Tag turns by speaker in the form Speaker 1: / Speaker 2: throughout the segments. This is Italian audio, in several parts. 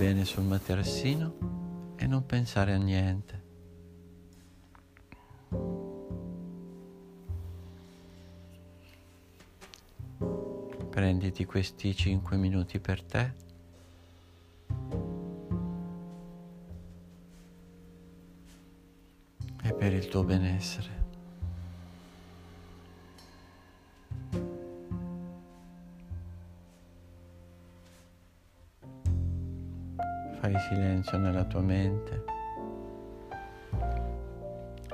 Speaker 1: bene sul materassino e non pensare a niente. Prenditi questi 5 minuti per te. E per il tuo benessere. Fai silenzio nella tua mente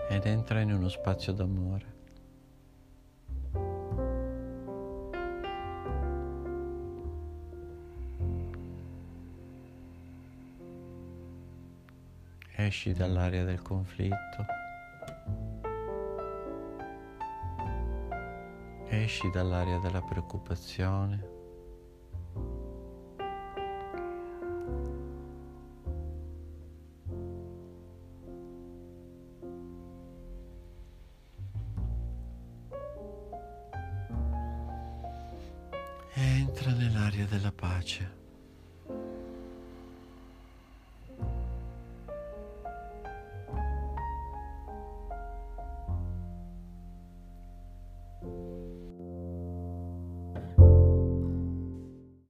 Speaker 1: ed entra in uno spazio d'amore. Esci dall'area del conflitto. Esci dall'area della preoccupazione. entra nell'aria della pace.